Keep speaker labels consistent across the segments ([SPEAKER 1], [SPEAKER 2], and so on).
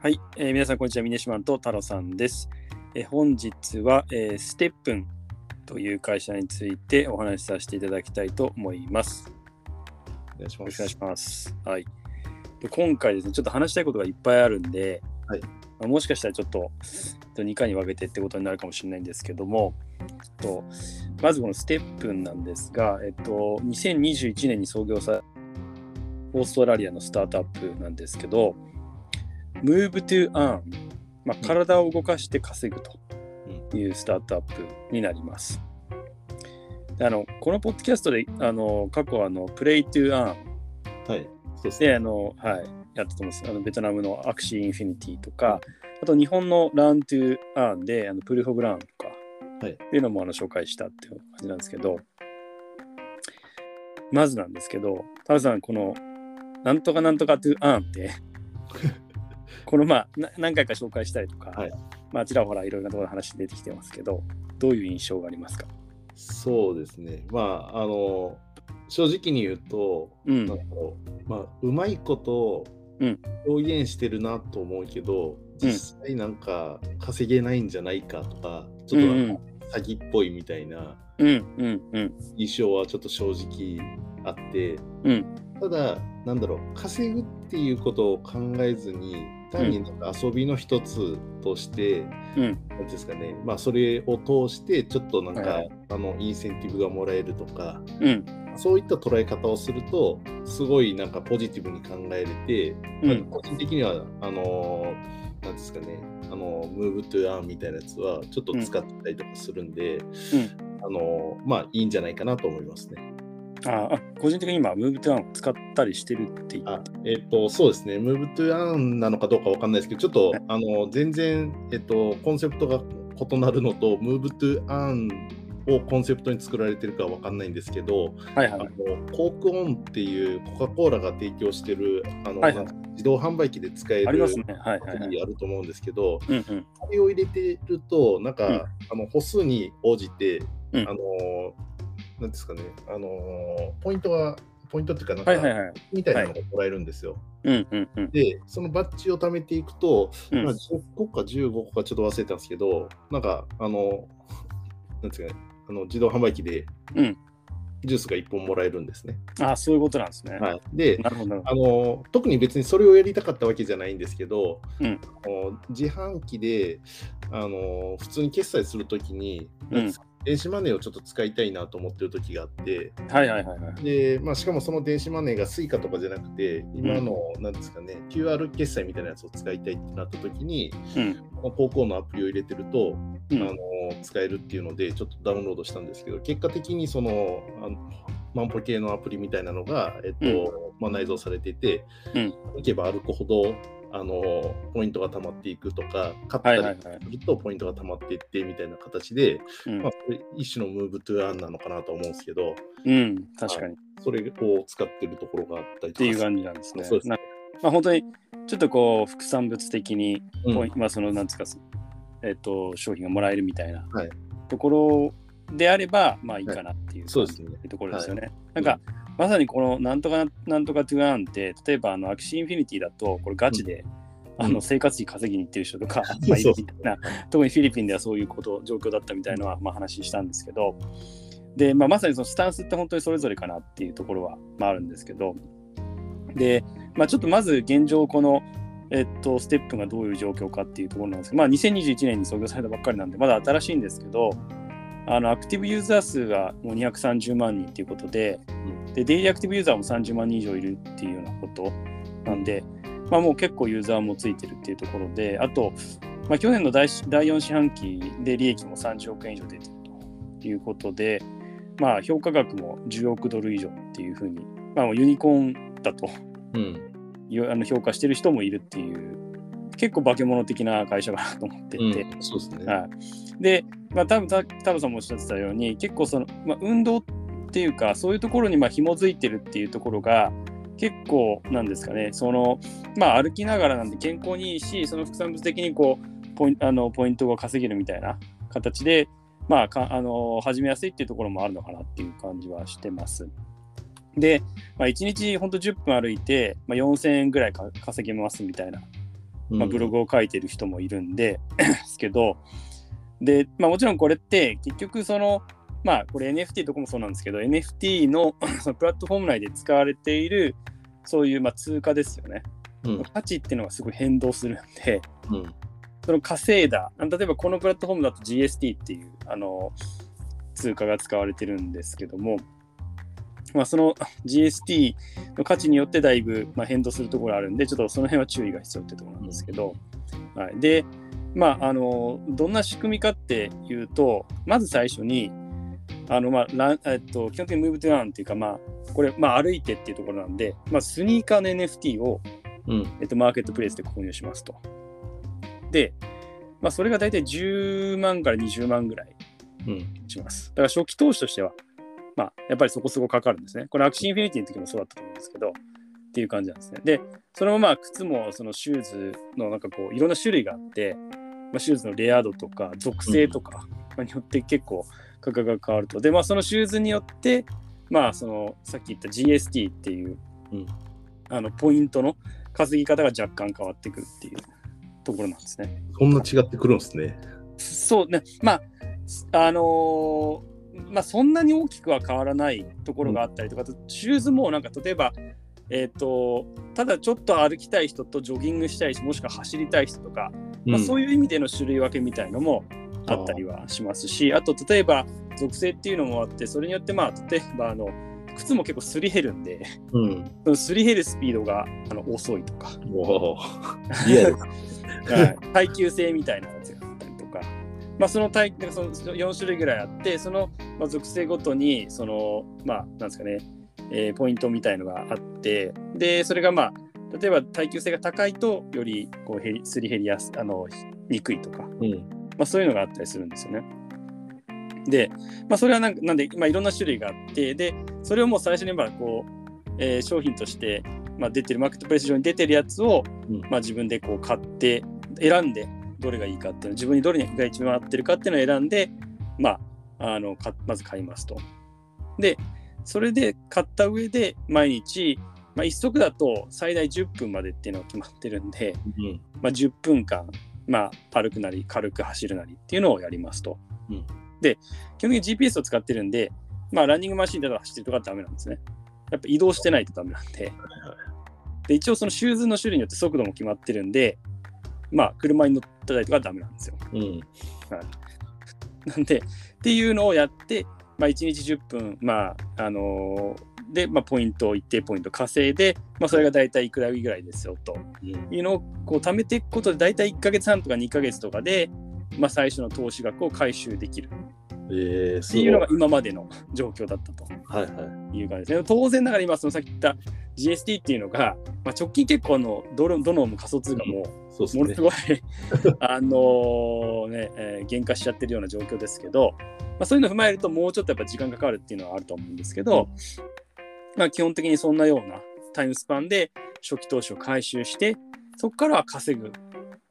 [SPEAKER 1] はい、えー皆さんこんにちは、峰島と太郎さんです。えー本日は、えーステップンという会社についてお話しさせていただきたいと思います。よ
[SPEAKER 2] お願いします。
[SPEAKER 1] ろしくお願いします。はい。で今回ですね、ちょっと話したいことがいっぱいあるんで、
[SPEAKER 2] はい
[SPEAKER 1] まあもしかしたらちょっと2回に分けてってことになるかもしれないんですけども、とまずこのステップンなんですが、えっと、2021年に創業されオーストラリアのスタートアップなんですけど、Move to Earn、まあ、体を動かして稼ぐというスタートアップになります。であのこのポッドキャストであの過去あの Play to Earn
[SPEAKER 2] はい。ですね。
[SPEAKER 1] であの、はい、やったと思います。あのベトナムの Axie Infinity とか、あと日本の Learn to Earn であの Proof of Learn とか、
[SPEAKER 2] はい
[SPEAKER 1] っていうのもあの紹介したっていう感じなんですけど、まずなんですけど、タルさん、このなんとかなんとか to earn って、このまあな何回か紹介したりとか、
[SPEAKER 2] はい。
[SPEAKER 1] まあちらほらいろいろなところの話出てきてますけど、どういう印象がありますか？
[SPEAKER 2] そうですね。まあ、あの、正直に言うと、
[SPEAKER 1] うん。
[SPEAKER 2] まあ、うまいこと
[SPEAKER 1] うん。
[SPEAKER 2] 表現してるなと思うけど、実際なんか稼げないんじゃないかとか、ちょっとなんか詐欺っぽいみたいな
[SPEAKER 1] うんうんうん。
[SPEAKER 2] 印象はちょっと正直あって、
[SPEAKER 1] うん。
[SPEAKER 2] ただ、なんだろう、稼ぐっていうことを考えずに、単になんか遊びの一つとして、
[SPEAKER 1] うん。
[SPEAKER 2] なんですかね、まあ、それを通して、ちょっとなんか、
[SPEAKER 1] はい
[SPEAKER 2] あのインセンティブがもらえるとか、
[SPEAKER 1] うん。
[SPEAKER 2] そういった捉え方をすると、すごいなんかポジティブに考えれて、
[SPEAKER 1] うん。
[SPEAKER 2] まあ個人的には、あのーなんですかね、あのムーブトゥアーンみたいなやつは、ちょっと使ってたりとかするんで、あのーまあ、いいんじゃないかなと思いますね。
[SPEAKER 1] ああ個人的に今、 Move to Earn を使ったりしてるって言
[SPEAKER 2] あ
[SPEAKER 1] って、
[SPEAKER 2] えっ、と、そうですね、 Move to Earn なのかどうかわかんないですけど、ちょっと、あの、全然、えっ、と、コンセプトが異なるのと、 Move to Earn をコンセプトに作られてるかわかんないんですけど、あの
[SPEAKER 1] はい。はい。
[SPEAKER 2] Coke ON っていうコカ・コーラが提供してる、あの、
[SPEAKER 1] はいはい。
[SPEAKER 2] 自動販売機で使える
[SPEAKER 1] ありますね。はい
[SPEAKER 2] アプ
[SPEAKER 1] はい。はい。
[SPEAKER 2] リあると思うんですけど、
[SPEAKER 1] うんうん。
[SPEAKER 2] あれを入れてると、なんか、
[SPEAKER 1] うん。
[SPEAKER 2] あの歩数に応じて、
[SPEAKER 1] うん。
[SPEAKER 2] あの、なんですかね、あの、ポイントが、ポイントっていうか、なんか、
[SPEAKER 1] はいはいはい。
[SPEAKER 2] みたいなのがもらえるんですよ。
[SPEAKER 1] うんうんうん。
[SPEAKER 2] で、そのバッジを貯めていくと、
[SPEAKER 1] うん
[SPEAKER 2] まあ、10個か15個かちょっと忘れたんですけど、なんか、あの、なんですかね、あの自動販売機で
[SPEAKER 1] うん
[SPEAKER 2] ジュースが1本もらえるんですね。
[SPEAKER 1] あそういうことなんですね。
[SPEAKER 2] はい、で、
[SPEAKER 1] なるほどなるほ
[SPEAKER 2] あの特に別にそれをやりたかったわけじゃないんですけど、
[SPEAKER 1] うん
[SPEAKER 2] あの自販機であの普通に決済するときに、
[SPEAKER 1] うん
[SPEAKER 2] 電子マネーをちょっと使いたいなと思ってる時があって、
[SPEAKER 1] ど。はいはいはいはい。
[SPEAKER 2] でまあ、しかもその電子マネーが Suica とかじゃなくて、今の、なんですかね、QR 決済みたいなやつを使いたいってなった時に、
[SPEAKER 1] うん
[SPEAKER 2] この高校のアプリを入れてると、
[SPEAKER 1] うん
[SPEAKER 2] あの使えるっていうので、ちょっとダウンロードしたんですけど、結果的にそのあの万歩計のアプリみたいなのが、えっとまあ、内蔵されていて、
[SPEAKER 1] うん
[SPEAKER 2] 歩けば歩くほどあのポイントが溜まっていくとか、勝ったり。するとポイントが溜まっていってみたいな形で、一種のムーブトゥアンなのかなと思うんですけど、
[SPEAKER 1] うん、確かに。っ
[SPEAKER 2] それを使ってるところがあったりとか
[SPEAKER 1] ていう感じなんですね。
[SPEAKER 2] そうです
[SPEAKER 1] なまあ本当にちょっとこう副産物的に、
[SPEAKER 2] うん
[SPEAKER 1] まあそのなんですか、えっと商品がもらえるみたいな
[SPEAKER 2] はい
[SPEAKER 1] ところであればまあいいかなっていう、
[SPEAKER 2] そうですね。
[SPEAKER 1] ところですよね。なんか、まさにこのなんとかなんとか to Earn って例えばあの Axie Infinity だとこれガチで、あの生活費稼ぎに行ってる人とか、まあいるみたいな特にフィリピンではそういうこと状況だったみたいなのはまあ話したんですけど。で、まあ、まさにそのスタンスって本当にそれぞれかなっていうところは、まあ、あるんですけど。で、まあ、ちょっとまず現状この、えっと、 STEPN がどういう状況かっていうところなんですけど、まあ、2021年に創業されたばっかりなんでまだ新しいんですけどあのアクティブユーザー数がもう230万人っていうことででデイリーアクティブユーザーも30万人以上いるっていうようなことなんで、まあ、もう結構ユーザーもついてるっていうところであと、まあ、去年の第第4四半期で利益も30億円以上出てるということで、まあ、評価額も10億ドル以上っていうふうに、まあ、ユニコーンだと
[SPEAKER 2] うん。
[SPEAKER 1] あの評価してる人もいるっていう結構化け物的な会社かなと思ってて、
[SPEAKER 2] うんそうですね。
[SPEAKER 1] はい、で、まあ、多分た太郎さんもおっしゃってたように結構その、まあ、運動っていうかそういうところにまあ紐づいてるっていうところが結構なんですかねその、まあ、歩きながらなんで健康にいいしその副産物的にこうポインあのポイントが稼げるみたいな形で、まあ、かあの始めやすいっていうところもあるのかなっていう感じはしてます。で、まあ、1日ほんと10分歩いて、まあ、4000円ぐらいか稼げますみたいなまあ、ブログを書いてる人もいるんで、ですけど、で、まあ、もちろんこれって結局その、まあこれ NFT とかもそうなんですけど、NFT の そのプラットフォーム内で使われているそういうまあ通貨ですよね。
[SPEAKER 2] うん。
[SPEAKER 1] 価値っていうのがすごい変動するんで、
[SPEAKER 2] うん。
[SPEAKER 1] その稼いだ、例えばこのプラットフォームだと GST っていうあの通貨が使われてるんですけども、まあ、その GST の価値によってだいぶまあ変動するところあるんで、ちょっとその辺は注意が必要ってところなんですけど、はい、で、まあ、あのどんな仕組みかっていうと、まず最初に、あのまあランえっと、基本的にムーブトゥランっていうか、まあ、これ、まあ、歩いてっていうところなんで、まあ、スニーカーの NFT を、
[SPEAKER 2] うん
[SPEAKER 1] えっと、マーケットプレイスで購入しますと。で、まあ、それが大体10万から20万ぐらい
[SPEAKER 2] うん
[SPEAKER 1] します。だから初期投資としては、まあ、やっぱりそこそこかかるんですね。これ、 Axie Infinity の時もそうだったと思うんですけど、っていう感じなんですね。で、それもまあ、靴もそのシューズのなんかこう、いろんな種類があって、まあ、シューズのレア度とか、属性とかまあによって結構価格が変わると。で、まあ、そのシューズによって、まあ、その、さっき言った GST っていう、
[SPEAKER 2] うん
[SPEAKER 1] あの、ポイントの稼ぎ方が若干変わってくるっていうところなんですね。
[SPEAKER 2] そんな違ってくるんですね。
[SPEAKER 1] そうね、まあ、あのーまあ、そんなに大きくは変わらないところがあったりとか、あとシューズもなんか例えば、えっ、と、ただちょっと歩きたい人とジョギングしたい人、もしくは走りたい人とか、まあ、そう
[SPEAKER 2] いう
[SPEAKER 1] 意味での種類分けみたいのもあったりはしますし、あと例えば属性っていうのもあって、それによってまあ、例えばあの、靴も結構すり減るんで、
[SPEAKER 2] うん。うん。
[SPEAKER 1] そのすり減るスピードがあの遅いとか、耐久性みたいなやつがあったりとか、まあ、その耐その4種類ぐらいあってその、まあ、属性ごとにそのまあなんですかね、えーポイントみたいのがあってでそれがまあ例えば耐久性が高いとよりこう減りすり減りやすあのにくいとか、
[SPEAKER 2] うん。
[SPEAKER 1] まあ、そういうのがあったりするんですよね。で、まあ、それはなんかなんで、まあ、いろんな種類があってでそれをもう最初にまあこう、えー商品として、まあ、出てるマーケットプレイス上に出てるやつを、
[SPEAKER 2] うん
[SPEAKER 1] まあ、自分でこう買って選んでどれがいいかっていうの自分にどれが一番合ってるかっていうのを選んで、まあ、あのかまず買いますと。でそれで買った上で毎日、まあ、1足だと最大10分までっていうのが決まってるんで、
[SPEAKER 2] うん。
[SPEAKER 1] まあ、10分間、まあ、歩くなり軽く走るなりっていうのをやりますと。
[SPEAKER 2] うん
[SPEAKER 1] で基本的に GPS を使ってるんで、まあ、ランニングマシンで走ってるとかダメなんですね。やっぱ移動してないとダメなんで。で一応そのシューズの種類によって速度も決まってるんで、まあ、車に乗ったりとかダメなんですよ。
[SPEAKER 2] うん。
[SPEAKER 1] なんで、っていうのをやって、まあ、1日10分、まあ、あのーで、まあ、ポイントを一定ポイント稼いで、まあ、それが大体いくらぐらいですよと
[SPEAKER 2] うん。
[SPEAKER 1] いうのをこう貯めていくことで、大体1ヶ月半とか2ヶ月とかで、まあ、最初の投資額を回収できる
[SPEAKER 2] ええ、
[SPEAKER 1] っていうのが今までの状況だったと
[SPEAKER 2] はいはい。
[SPEAKER 1] いう感じですね。当然ながら今、そのさっき言った GST っていうのが、まあ、直近結構あのどのどの仮想通貨もものす。ごい あのね、えー減価しちゃってるような状況ですけど、まあ、そういうのを踏まえるともうちょっとやっぱ時間かかるっていうのはあると思うんですけど、まあ、基本的にそんなようなタイムスパンで初期投資を回収してそこからは稼ぐ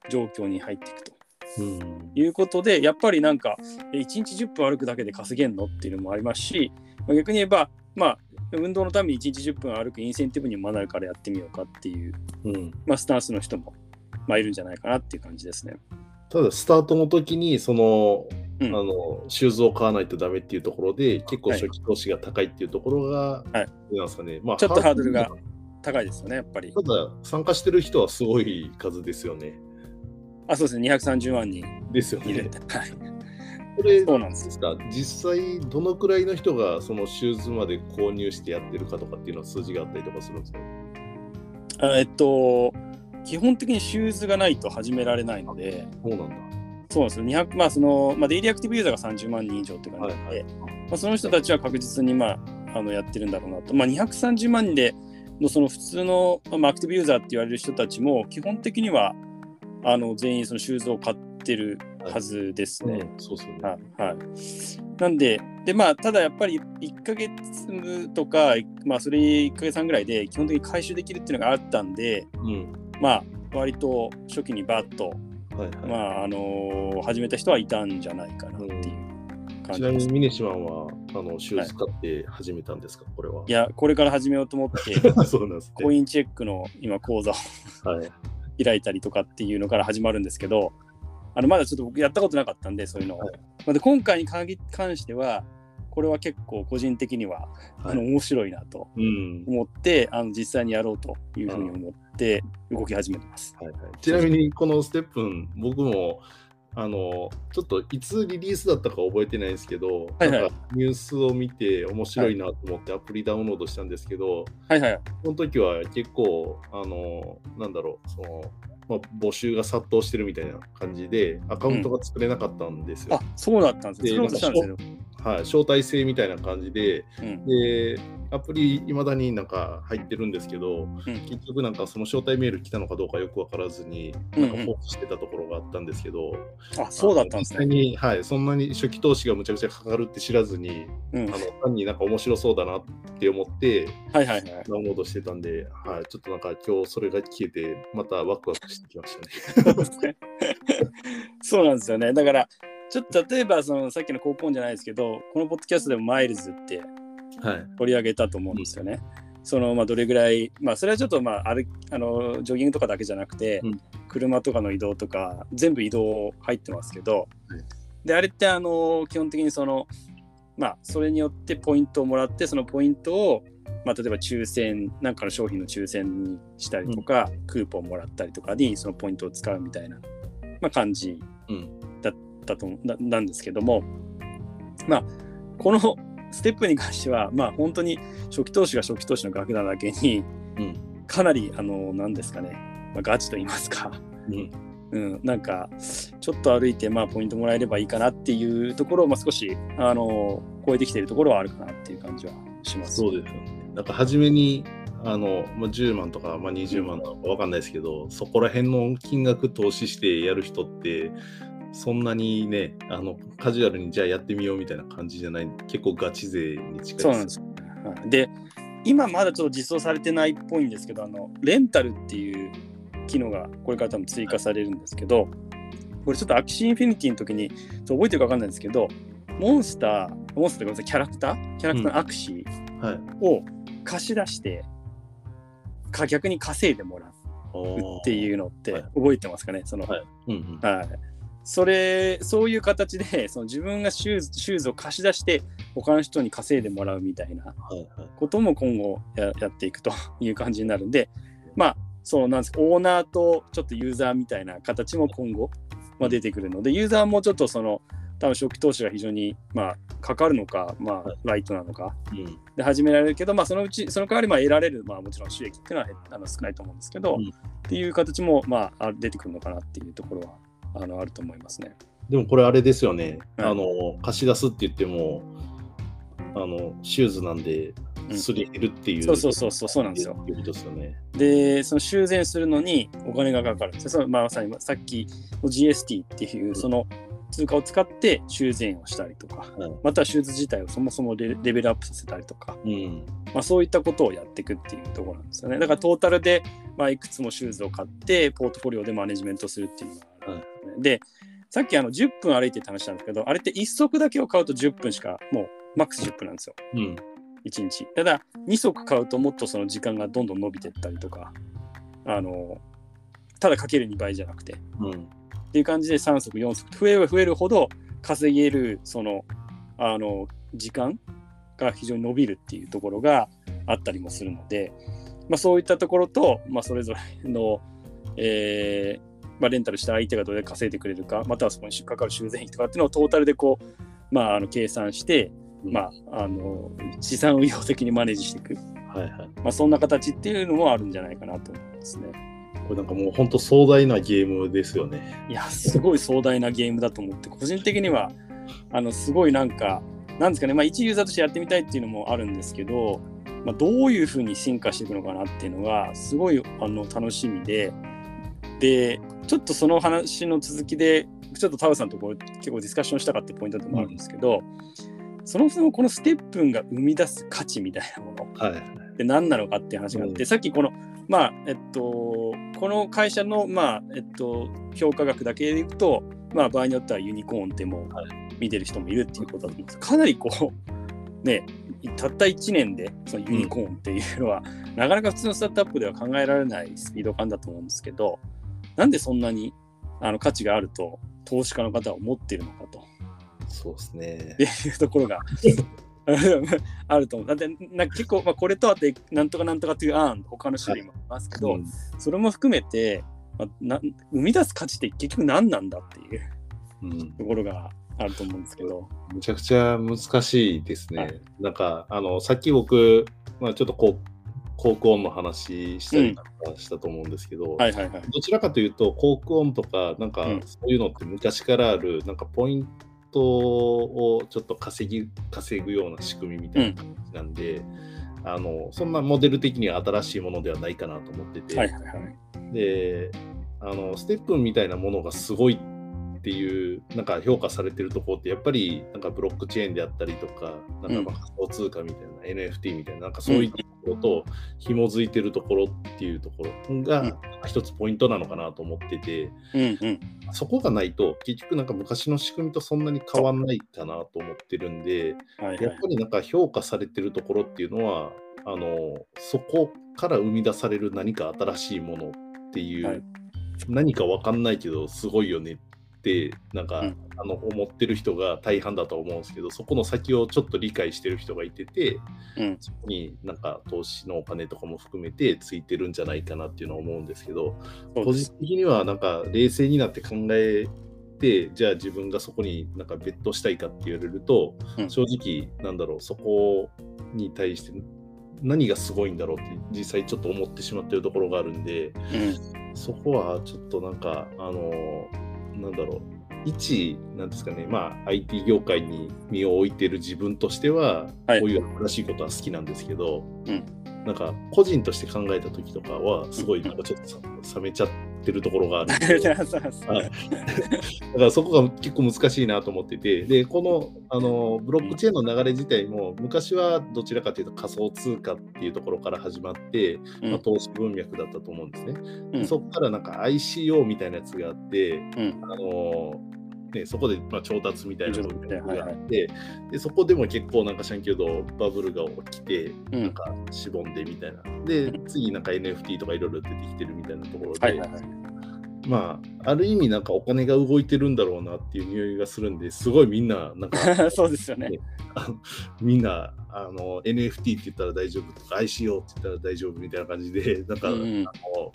[SPEAKER 1] 状況に入っていくと
[SPEAKER 2] うん。
[SPEAKER 1] いうことでやっぱりなんかえ1日10分歩くだけで稼げんのっていうのもありますし、まあ逆に言えばまあ運動のために1日10分歩くインセンティブにもなるからやってみようかっていう、
[SPEAKER 2] うん。
[SPEAKER 1] まあ、スタンスの人も、まあ、いるんじゃないかなっていう感じですね。
[SPEAKER 2] ただ、スタートの時に、その、
[SPEAKER 1] うん
[SPEAKER 2] あの、シューズを買わないとダメっていうところで、結構
[SPEAKER 1] はい
[SPEAKER 2] 初期投資が高いっていうところが、
[SPEAKER 1] はい
[SPEAKER 2] なんですかね。まあ、
[SPEAKER 1] ちょっとハードルが高いですよね、やっぱり。
[SPEAKER 2] ただ、参加してる人はすごい数ですよね。
[SPEAKER 1] あ、そうですね、230万人
[SPEAKER 2] ですよ。ね。
[SPEAKER 1] はい。
[SPEAKER 2] これ、
[SPEAKER 1] そうなんです
[SPEAKER 2] か実際、どのくらいの人がそのシューズまで購入してやってるかとかっていうのは数字があったりとかするんですか？
[SPEAKER 1] あえっと、基本的にシューズがないと始められないので、
[SPEAKER 2] そうなんだ。
[SPEAKER 1] そうですよ、200まあそのまあ、デイリーアクティブユーザーが30万人以上って感じで、
[SPEAKER 2] はいはい
[SPEAKER 1] まあ、その人たちは確実に、まあ、あのやってるんだろうなと。まあ、230万人でのその普通の、まあ、アクティブユーザーって言われる人たちも、基本的にはあの全員そのシューズを買ってるはずですね。
[SPEAKER 2] うん、そうですよね。
[SPEAKER 1] はい、はい。なんで、でまあ、ただやっぱり1ヶ月とか、まあ、それ1ヶ月半ぐらいで基本的に回収できるっていうのがあったんで、
[SPEAKER 2] うん。
[SPEAKER 1] まあ、割と初期にバッと、
[SPEAKER 2] はいはい。
[SPEAKER 1] まあ、あのー始めた人はいたんじゃないかなっていう感じです。
[SPEAKER 2] ちなみに、ミネシマンは、あの、シューズ買って始めたんですか、これは。
[SPEAKER 1] いや、これから始めようと思って、
[SPEAKER 2] そうなんですね。
[SPEAKER 1] コインチェックの今、講座を
[SPEAKER 2] はい。
[SPEAKER 1] 開いたりとかっていうのから始まるんですけど、あのまだちょっと僕やったことなかったんで、そういうのを。
[SPEAKER 2] はい
[SPEAKER 1] まあで今回に関関しては、これは結構個人的には、あの面白いなと
[SPEAKER 2] うん
[SPEAKER 1] 思って、あの実際にやろうというふうに思って動き始めてます。
[SPEAKER 2] はいはい、ちなみにこのステップン、僕もあのちょっといつリリースだったか覚えてないんですけど、
[SPEAKER 1] はいはい
[SPEAKER 2] なんかニュースを見て面白いなと思ってアプリダウンロードしたんですけど、
[SPEAKER 1] はいはい。
[SPEAKER 2] その時は結構、あのなんだろう、そのまあ、募集が殺到してるみたいな感じで、アカウントが作れなかったんですよ。
[SPEAKER 1] あそうだったんですね。
[SPEAKER 2] はい、招待制みたいな感じで、
[SPEAKER 1] うん
[SPEAKER 2] で、アプリいまだになんか入ってるんですけど、
[SPEAKER 1] うん
[SPEAKER 2] 結局なんかその招待メール来たのかどうかよくわからずに、
[SPEAKER 1] うんうん
[SPEAKER 2] なんか放置してたところがあったんですけど、
[SPEAKER 1] あそうだったんですね。
[SPEAKER 2] 実際に、はい、そんなに初期投資がむちゃくちゃかかるって知らずに、
[SPEAKER 1] うん、
[SPEAKER 2] あの単になんか面白そうだなって思って
[SPEAKER 1] はいはいはい。
[SPEAKER 2] ダウンロードしてたんで、はい、ちょっとなんか今日それが消えて、またワクワクしてきましたね。
[SPEAKER 1] そうなんですよね。だから、ちょっと例えばそのさっきの高校じゃないですけど、このポッドキャストでもマイルズって
[SPEAKER 2] はい。
[SPEAKER 1] 取り上げたと思うんですよね。そのまあどれぐらい、まあそれはちょっとまあ歩きあのジョギングとかだけじゃなくて、
[SPEAKER 2] うん
[SPEAKER 1] 車とかの移動とか全部移動入ってますけど、
[SPEAKER 2] はい
[SPEAKER 1] であれってあの基本的にそのまあそれによってポイントをもらってそのポイントをまあ例えば抽選なんかの商品の抽選にしたりとか、クーポンもらったりとかにそのポイントを使うみたいな、まあ、感じ
[SPEAKER 2] うん。
[SPEAKER 1] だとななんですけどもまあこのステップに関してはまあ本当に初期投資が初期投資の額なだけに
[SPEAKER 2] うん。
[SPEAKER 1] かなりあの何ですかね、まあ、ガチと言いますか、
[SPEAKER 2] うん。
[SPEAKER 1] うん、なんかちょっと歩いてまあポイントもらえればいいかなっていうところを、まあ、少しあの超えてきているところはあるかなっていう感じはします。
[SPEAKER 2] そうですよね。なんか初めにあの、まあ、10万とか、まあ、20万とかわかんないですけど、そこら辺の金額投資してやる人って、そんなにね、あのカジュアルにじゃあやってみようみたいな感じじゃない、結構ガチ勢に近い
[SPEAKER 1] そうなんですで、今まだちょっと実装されてないっぽいんですけど、あのレンタルっていう機能がこれから多分追加されるんですけど、これちょっと Axie Infinity の時に、覚えてるか分かんないんですけど、モンスター、モンスターごめんなさい、キャラクター？キャラクターの Axie
[SPEAKER 2] はい。
[SPEAKER 1] を貸し出して、か逆に稼いでもらうって
[SPEAKER 2] う。
[SPEAKER 1] いうのって
[SPEAKER 2] はい。
[SPEAKER 1] 覚えてますかね、その、
[SPEAKER 2] はい。うんうん。
[SPEAKER 1] はい。それ、そういう形で、その自分がシューズシューズを貸し出して、他の人に稼いでもらうみたいな。ことも今後ややっていくという感じになるんで、まあ、そうなんですオーナーとちょっとユーザーみたいな形も今後、まあ、出てくるので、ユーザーもちょっとその、多分初期投資が非常に、まあ、かかるのか、まあ、ライトなのか
[SPEAKER 2] うん。
[SPEAKER 1] で始められるけど、まあ、そのうち、その代わりまあ得られる、まあ、もちろん収益っていうのは減あの少ないと思うんですけど、
[SPEAKER 2] うん
[SPEAKER 1] っていう形も、まあ、あ出てくるのかなっていうところはあのあると思いますね。
[SPEAKER 2] でもこれあれですよね。
[SPEAKER 1] はい
[SPEAKER 2] あの、貸し出すって言っても、あの、シューズなんで、
[SPEAKER 1] うん
[SPEAKER 2] すり減るっていう、
[SPEAKER 1] そうそうそうそうそうなんですよ。
[SPEAKER 2] ですよね。
[SPEAKER 1] で、その修繕するのにお金がかかるんですよ。そのまあ、まさにさっきの GST っていうその通貨を使って修繕をしたりとか、
[SPEAKER 2] はい
[SPEAKER 1] またはシューズ自体をそもそもレレベルアップさせたりとか、
[SPEAKER 2] うん。
[SPEAKER 1] まあ、そういったことをやっていくっていうところなんですよね。だからトータルで、まあ、いくつもシューズを買って、ポートフォリオでマネジメントするっていうのがあるんでさっきあの10分歩いてって話したんですけど、あれって1足だけを買うと10分しか、もうマックス10分なんですよ。
[SPEAKER 2] うん。
[SPEAKER 1] 1日。ただ、2足買うともっとその時間がどんどん伸びていったりとか、あの、ただかける2倍じゃなくて、っ
[SPEAKER 2] うん。
[SPEAKER 1] ていう感じで3足、4足、増えれば増えるほど稼げる、その、あの、時間が非常に伸びるっていうところがあったりもするので、まあ、そういったところと、まあ、それぞれの、えーまあ、レンタルした相手がどれだけ稼いでくれるか、またはそこにかかる修繕費とかっていうのをトータルでこう、まあ、あの計算して、まあ、あの資産運用的にマネージしていく、
[SPEAKER 2] はいはい。
[SPEAKER 1] まあ、そんな形っていうのもあるんじゃないかなと思いますね。
[SPEAKER 2] これなんかもう本当壮大なゲームですよね。
[SPEAKER 1] いや、すごい壮大なゲームだと思って、個人的には、あのすごいなんか、なんですかね、まあ、一ユーザーとしてやってみたいっていうのもあるんですけど、まあ、どういうふうに進化していくのかなっていうのが、すごいあの楽しみで、で、ちょっとその話の続きで、ちょっとタウさんとこう結構ディスカッションしたかったポイントでもあるんですけど、そもそもこのステップンが生み出す価値みたいなもの、
[SPEAKER 2] はい。
[SPEAKER 1] で何なのかっていう話があって、
[SPEAKER 2] うん。
[SPEAKER 1] さっきこのまあえっとこの会社のまあえっと評価額だけでいくとまあ場合によってはユニコーンっても見てる人もいるっていうことだと思うんです。かなりこうねたった1年でそのユニコーンっていうのは、なかなか普通のスタートアップでは考えられないスピード感だと思うんですけどなんでそんなにあの価値があると投資家の方は思ってるのかと
[SPEAKER 2] そうですね。
[SPEAKER 1] いうところが あると思う。だってな結構、まあ、これとあってなんとかなんとかっていう案他の種類もありますけど、
[SPEAKER 2] うん
[SPEAKER 1] それも含めて、まあ、な生み出す価値って結局何なんだっていう
[SPEAKER 2] うん
[SPEAKER 1] ところがあると思うんですけど。
[SPEAKER 2] むちゃくちゃ難しいですね。
[SPEAKER 1] はい
[SPEAKER 2] なんか、あの、さっき僕、まあ、ちょっとこう、コークオンの話したりとかしたと思うんですけど、
[SPEAKER 1] はいはいはい。
[SPEAKER 2] どちらかというと、コークオンとか、なんか
[SPEAKER 1] うん
[SPEAKER 2] そういうのって昔からある、なんかポイントをちょっと稼ぎ稼ぐような仕組みみたいな感じなんで、あのそんなモデル的には新しいものではないかなと思ってて、
[SPEAKER 1] はいはいはい。
[SPEAKER 2] であのステップンみたいなものがすごいっていうなんか評価されてるところってやっぱりなんかブロックチェーンであったりとかなんかまあ仮想通貨みたいな、NFT みたいななんかそういったところと紐づいてるところっていうところが一つポイントなのかなと思ってて
[SPEAKER 1] うんうん。
[SPEAKER 2] そこがないと結局なんか昔の仕組みとそんなに変わんないかなと思ってるんで
[SPEAKER 1] はいはい。
[SPEAKER 2] やっぱりなんか評価されてるところっていうのはあのそこから生み出される何か新しいものっていう、
[SPEAKER 1] はい
[SPEAKER 2] 何かわかんないけどすごいよねってなんか、
[SPEAKER 1] うん。
[SPEAKER 2] あの思ってる人が大半だと思うんですけどそこの先をちょっと理解してる人がいてて
[SPEAKER 1] うん。
[SPEAKER 2] そこになんか投資のお金とかも含めてついてるんじゃないかなっていうのは思うんですけど個人的にはなんか冷静になって考えてじゃあ自分がそこになんかベットしたいかって言われると、
[SPEAKER 1] うん。
[SPEAKER 2] 正直なんだろうそこに対して何がすごいんだろうって実際ちょっと思ってしまってるところがあるんで
[SPEAKER 1] うん。
[SPEAKER 2] そこはちょっとなんかあのなんだろう。一なんですかね。まあ IT 業界に身を置いてる自分としては、
[SPEAKER 1] はい。
[SPEAKER 2] こういう新しいことは好きなんですけど、
[SPEAKER 1] うん。
[SPEAKER 2] なんか個人として考えた時とかはすごいなんかちょっとさ冷めちゃってるところがある はい。だからそこが結構難しいなと思ってて、で、このあのブロックチェーンの流れ自体も、昔はどちらかというと仮想通貨っていうところから始まって、
[SPEAKER 1] うん。
[SPEAKER 2] まあ、投資文脈だったと思うんですね。で
[SPEAKER 1] うん。
[SPEAKER 2] そこからなんか ICO みたいなやつがあって、
[SPEAKER 1] うん。
[SPEAKER 2] あのね、そこでまあ調達みたいな文脈
[SPEAKER 1] はいはい
[SPEAKER 2] があって、でそこでも結構なんかシャンキュードバブルが起きて、
[SPEAKER 1] うん
[SPEAKER 2] なんかしぼんでみたいな。で、次なんか NFT とかいろいろ出てきてるみたいなところで、
[SPEAKER 1] はいはいはい。
[SPEAKER 2] まあ、ある意味なんかお金が動いてるんだろうなっていう匂いがするんですごいみんななんか
[SPEAKER 1] そうですよね。
[SPEAKER 2] みんなあの NFT って言ったら大丈夫とか ICO って言ったら大丈夫みたいな感じでなんか、
[SPEAKER 1] うんうん
[SPEAKER 2] あの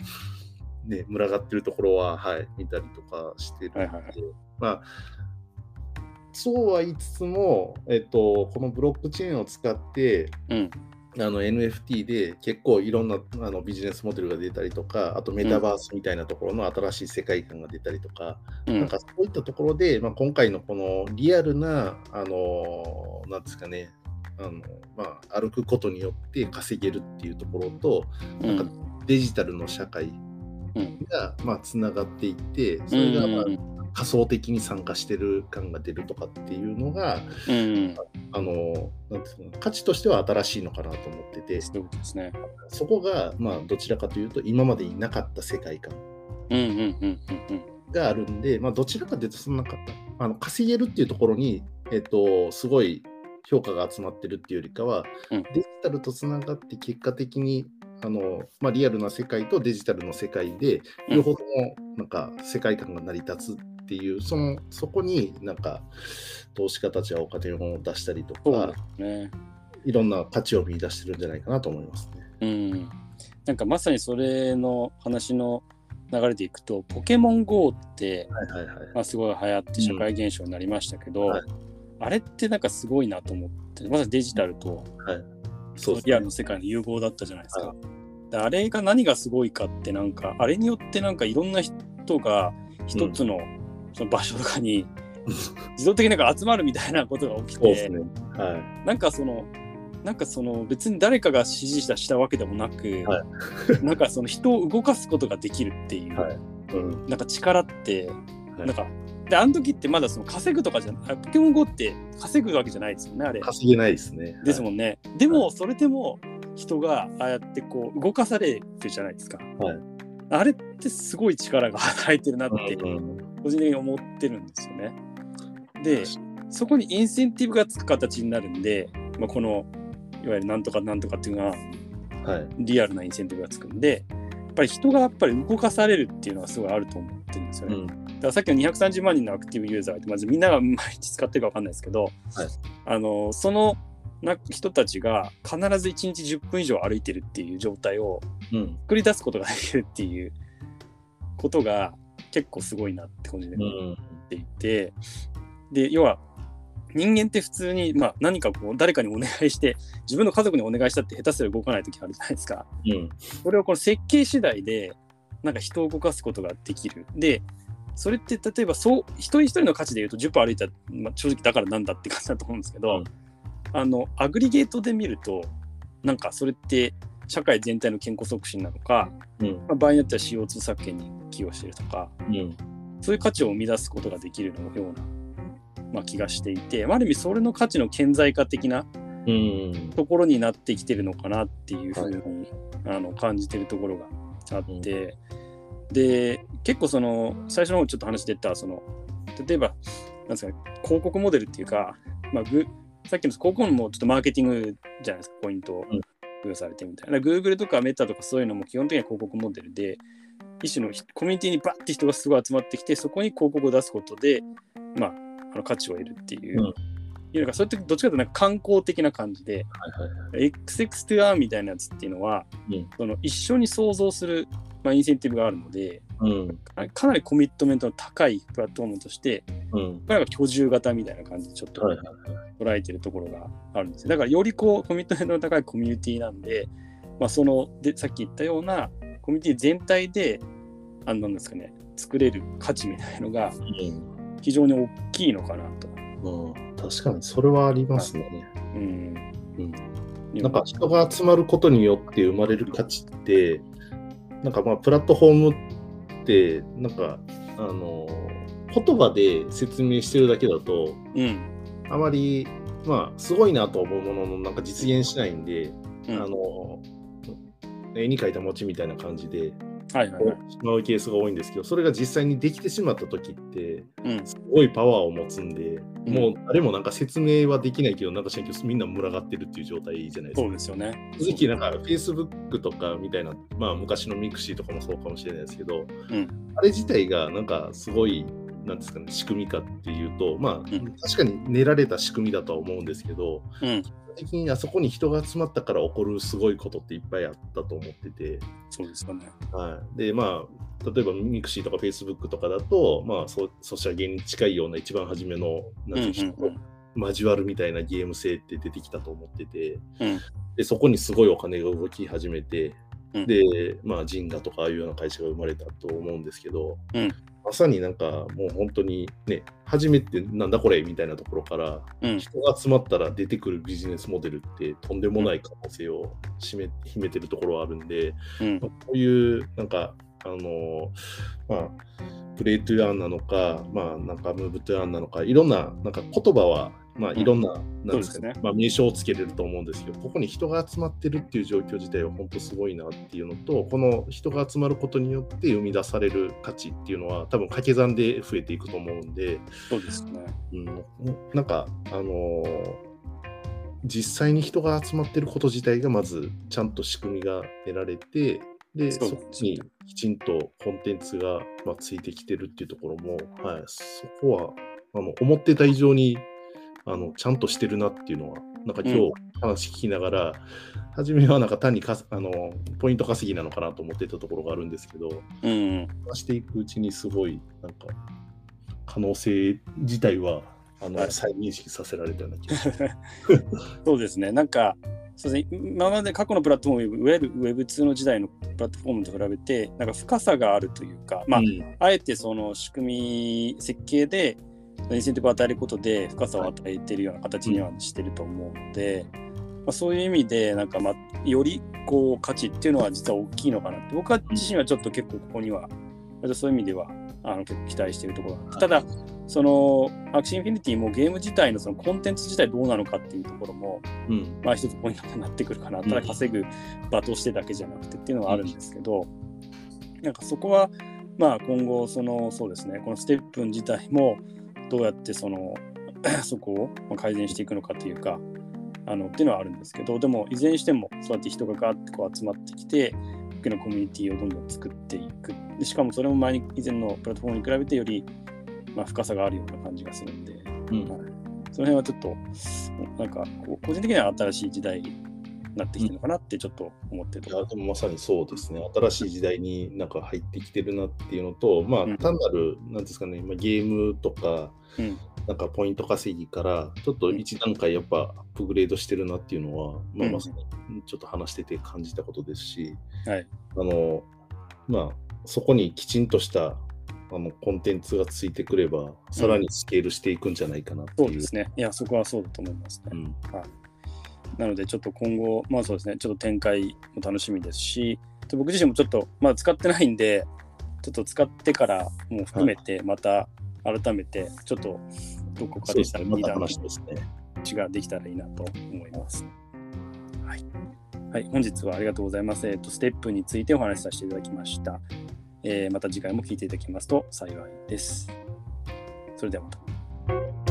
[SPEAKER 2] ね群がってるところははい見たりとかしてるんで、
[SPEAKER 1] はいはいはい。
[SPEAKER 2] まあそうは言いつつも、えっと、このブロックチェーンを使って
[SPEAKER 1] うん。
[SPEAKER 2] あの NFT で結構いろんなあのビジネスモデルが出たりとか、あとメタバースみたいなところの新しい世界観が出たりとか、
[SPEAKER 1] うん。
[SPEAKER 2] なんかそういったところで、まあ、今回のこのリアルな、あのなんですかね、あのまあ、歩くことによって稼げるっていうところと、
[SPEAKER 1] うん。
[SPEAKER 2] なんかデジタルの社会
[SPEAKER 1] うん
[SPEAKER 2] が、まあ、つながっていって、それが、まあ
[SPEAKER 1] うん
[SPEAKER 2] 仮想的に参加してる感が出るとかっていうのが、
[SPEAKER 1] うん。
[SPEAKER 2] あのなんですかね、価値としては新しいのかなと思ってて、
[SPEAKER 1] そうですね。
[SPEAKER 2] そこが、まあ、どちらかというと、今までいなかった世界観。があるんで、まあ、どちらかというと、そんなかあの稼げるっていうところに、えっと、すごい評価が集まってるっていうよりかは、
[SPEAKER 1] うん
[SPEAKER 2] デジタルとつながって、結果的にあの、まあ、リアルな世界とデジタルの世界で、
[SPEAKER 1] うん
[SPEAKER 2] 両方ともなんか世界観が成り立つっていう、そのそこになんか投資家たちはお金を出したりとか
[SPEAKER 1] ね。
[SPEAKER 2] いろんな価値を見出してるんじゃないかなと思いますね。
[SPEAKER 1] うん。なんかまさにそれの話の流れでいくと、ポケモン GO って、
[SPEAKER 2] はいはいはい。
[SPEAKER 1] まあ、すごい流行って社会現象になりましたけど、
[SPEAKER 2] はい
[SPEAKER 1] あれってなんかすごいなと思って、まさにデジタルと
[SPEAKER 2] そう
[SPEAKER 1] リアルの世界の融合だったじゃないですか。あれが何がすごいかってなんかあれによってなんかいろんな人が一つのその場所とかに自動的になんか集まるみたいなことが起きて、
[SPEAKER 2] ね。は
[SPEAKER 1] なんかそのなんかその別に誰かが指示したしたわけでもなく、
[SPEAKER 2] は
[SPEAKER 1] なんかその人を動かすことができるっていう、
[SPEAKER 2] はいい。うん。
[SPEAKER 1] なんか力って、
[SPEAKER 2] はい
[SPEAKER 1] なんかであの時ってまだその稼ぐとかじゃあポケモン GO って稼ぐわけじゃないですよねあれ。
[SPEAKER 2] 稼げないですね。ん。
[SPEAKER 1] ですもんね。でもそれでも人がああやってこう動かされるじゃないですか。
[SPEAKER 2] はい
[SPEAKER 1] あれってすごい力が働いてるなって
[SPEAKER 2] うん
[SPEAKER 1] 個人的に思ってるんですよね。でそこにインセンティブがつく形になるんで、まあ、このいわゆるなんとかなんとかっていうのは
[SPEAKER 2] はい。
[SPEAKER 1] リアルなインセンティブがつくんでっぱり人がやっぱり動かされるっていうのはすごいあると思ってるんですよね。
[SPEAKER 2] うん。
[SPEAKER 1] だからさっきの230万人のアクティブユーザーがいて、まずみんなが毎日使ってるか分かんないですけど、
[SPEAKER 2] はい。
[SPEAKER 1] あのそのな人たちが必ず1日10分以上歩いてるっていう状態を
[SPEAKER 2] うん。
[SPEAKER 1] 作り出すことができるっていうことが結構すごいなって感じで
[SPEAKER 2] うん。
[SPEAKER 1] 思っていて、で要は人間って普通に、まあ、何かこう誰かにお願いして自分の家族にお願いしたって下手すら動かない時あるじゃないですか。
[SPEAKER 2] うん。
[SPEAKER 1] それをこの設計次第でなんか人を動かすことができる。でそれって例えばそう一人一人の価値で言うと10歩歩いたら、まあ、正直だからなんだって感じだと思うんですけど、
[SPEAKER 2] うん。
[SPEAKER 1] あのアグリゲートで見るとなんかそれって社会全体の健康促進なのか、
[SPEAKER 2] うん。
[SPEAKER 1] まあ、場合によっては CO2 削減に寄与しているとか
[SPEAKER 2] うん。
[SPEAKER 1] そういう価値を生み出すことができるのような、まあ、気がしていて、まあ、ある意味それの価値の顕在化的な
[SPEAKER 2] うん。
[SPEAKER 1] ところになってきてるのかなっていうふうに、あの感じてるところがあって、で結構その最初の方ちょっと話出たその例えばなんですか、ね、広告モデルっていうか、まあ、グさっきの広告もちょっとマーケティングじゃないですかポイントを
[SPEAKER 2] うん。
[SPEAKER 1] 付与されてみたいな、Google とかメタとかそういうのも基本的には広告モデルで一種のコミュニティにバッて人がすごい集まってきてそこに広告を出すことで、まあ、あの価値を得るっていう。
[SPEAKER 2] うん
[SPEAKER 1] いうのがそれってどっちかというとなんか観光的な感じで、
[SPEAKER 2] はいはい
[SPEAKER 1] XX to R みたいなやつっていうのは、
[SPEAKER 2] うん。
[SPEAKER 1] その一緒に想像する、まあ、インセンティブがあるので
[SPEAKER 2] うん。
[SPEAKER 1] かかなりコミットメントの高いプラットフォームとして
[SPEAKER 2] うん。
[SPEAKER 1] これが居住型みたいな感じでちょっと捉えてるところがあるんです。よだからよりこうコミットメントの高いコミュニティなんで、まあ、そのでさっき言ったようなコミュニティ全体であのなんですかね作れる価値みたいのが
[SPEAKER 2] うん。
[SPEAKER 1] 非常に大きいのかなと。
[SPEAKER 2] うん。確かにそれはありますね。
[SPEAKER 1] うん。
[SPEAKER 2] うん。なんか人が集まることによって生まれる価値って、なんかまあプラットフォームって、なんか、あの、言葉で説明してるだけだと、
[SPEAKER 1] うん。
[SPEAKER 2] あまり、まあ、すごいなと思うものの、なんか実現しないんで、
[SPEAKER 1] うん。
[SPEAKER 2] あの、絵に描いた餅みたいな感じで、
[SPEAKER 1] はいはいはい。
[SPEAKER 2] しまうケースが多いんですけど、それが実際にできてしまった時って、
[SPEAKER 1] うん。
[SPEAKER 2] すごいパワーを持つんで、
[SPEAKER 1] うん
[SPEAKER 2] もう誰もなんか説明はできないけど、なんかしないけど、みんな群がってるっていう状態じゃないですか
[SPEAKER 1] そう。ですよね。
[SPEAKER 2] 正直なんか Facebook とかみたいな、まあ昔の mixi とかもそうかもしれないですけど、
[SPEAKER 1] うん
[SPEAKER 2] あれ自体がなんかすごい、なんですかね、仕組みかっていうと、まあ、
[SPEAKER 1] ん。
[SPEAKER 2] 確かに練られた仕組みだとは思うんですけど、
[SPEAKER 1] うん、
[SPEAKER 2] 基本的にあそこに人が集まったから起こるすごいことっていっぱいあったと思ってて、
[SPEAKER 1] そうですよね。
[SPEAKER 2] はい、で、まあ、例えば mixi とか Facebook とかだと、まあ、ソソシャゲに近いような一番初めの、なんていう交わるみたいなゲーム性って出てきたと思ってて、
[SPEAKER 1] うん。
[SPEAKER 2] でそこにすごいお金が動き始めて、
[SPEAKER 1] うん
[SPEAKER 2] で、まあ、 Zynga とかああいうような会社が生まれたと思うんですけど、
[SPEAKER 1] うん。
[SPEAKER 2] まさになんかもう本当にね、初めてなんだこれみたいなところから、
[SPEAKER 1] うん、
[SPEAKER 2] 人が集まったら出てくるビジネスモデルってとんでもない可能性を秘め秘めてるところはあるんで、
[SPEAKER 1] うん。
[SPEAKER 2] ま、あこういうなんか、あのまあ、プレイトゥーアンなのか、まあ、なんかムーブトゥーアンなのか、いろんななんか言葉は、まあ、
[SPEAKER 1] ん。
[SPEAKER 2] いろんな,、なんですかね
[SPEAKER 1] ね。
[SPEAKER 2] まあ、名称をつけれると思うんですけど、ここに人が集まってるっていう状況自体は本当すごいなっていうのと、この人が集まることによって生み出される価値っていうのは、多分掛け算で増えていくと思うんで、
[SPEAKER 1] そうですね。
[SPEAKER 2] うん、なんか、あのー実際に人が集まってること自体がまずちゃんと仕組みが得られて、で、
[SPEAKER 1] そう
[SPEAKER 2] そこにきちんとコンテンツが、まあ、ついてきてるっていうところも、はい、そこはあの思ってた以上にあのちゃんとしてるなっていうのは、なんか今日話聞きながら、初めはなんか単にかあのポイント稼ぎなのかなと思ってたところがあるんですけど、
[SPEAKER 1] うん、
[SPEAKER 2] 話していくうちにすごいなんか可能性自体はあの、
[SPEAKER 1] はい。
[SPEAKER 2] 再認識させられたような気がします。
[SPEAKER 1] そうですね。なんか、そうですね、今まで過去のプラットフォーム、いわゆる Web2 の時代のプラットフォームと比べて、なんか深さがあるというか、まあ、
[SPEAKER 2] うん。
[SPEAKER 1] あえてその仕組み設計で、インセンティブを与えることで深さを与えているような形にはしてると思うので、まあ、そういう意味で、なんか、まあ、よりこう価値っていうのは実は大きいのかなって、僕は自身はちょっと結構ここには、そういう意味ではあの結構期待しているところがただ、その Axie Infinity もゲーム自体のそのコンテンツ自体どうなのかっていうところも、
[SPEAKER 2] うん。
[SPEAKER 1] まあ一つポイントになってくるかな。ただ稼ぐ場としてだけじゃなくてっていうのはあるんですけど、なんかそこは、まあ今後、その、そうですね、この STEPN 自体もどうやってその、そこをまあ改善していくのかというか、あのっていうのはあるんですけど、でもいずれにしてもそうやって人がガーッてこう集まってきて、大きなコミュニティをどんどん作っていく。でしかもそれも前に以前のプラットフォームに比べてより、まあ、深さがあるような感じがするんで、
[SPEAKER 2] うん。
[SPEAKER 1] はい。その辺はちょっと、なんか個人的には新しい時代になってきてるのかなってちょっと思ってる
[SPEAKER 2] いやでもまさにそうですね、新しい時代になんか入ってきてるなっていうのと、まあ
[SPEAKER 1] うん、
[SPEAKER 2] 単なる、なんですかね、まあゲームとか、
[SPEAKER 1] うん
[SPEAKER 2] なんかポイント稼ぎから、ちょっと一段階やっぱアップグレードしてるなっていうのは、まあ、
[SPEAKER 1] うん
[SPEAKER 2] まさにちょっと話してて感じたことですし、
[SPEAKER 1] はい。
[SPEAKER 2] あの、まあ、そこにきちんとしたあのコンテンツがついてくれば、さらにスケールしていくんじゃないかなっていう。
[SPEAKER 1] そうですね。いや、そこはそうだと思いますね。
[SPEAKER 2] うん
[SPEAKER 1] なので、ちょっと今後、まあそうですね、ちょっと展開も楽しみですし、で僕自身もちょっと、まだ使ってないんで、ちょっと使ってからも含めて、また改めて、ちょっとどこかでしたら
[SPEAKER 2] そうですね、また
[SPEAKER 1] リーダーの
[SPEAKER 2] 話ですね。
[SPEAKER 1] 話ができたらいいなと思います。はい。はい、本日はありがとうございます。えっと、ステップについてお話しさせていただきました。えーまた次回も聞いていただきますと幸いです。それではまた。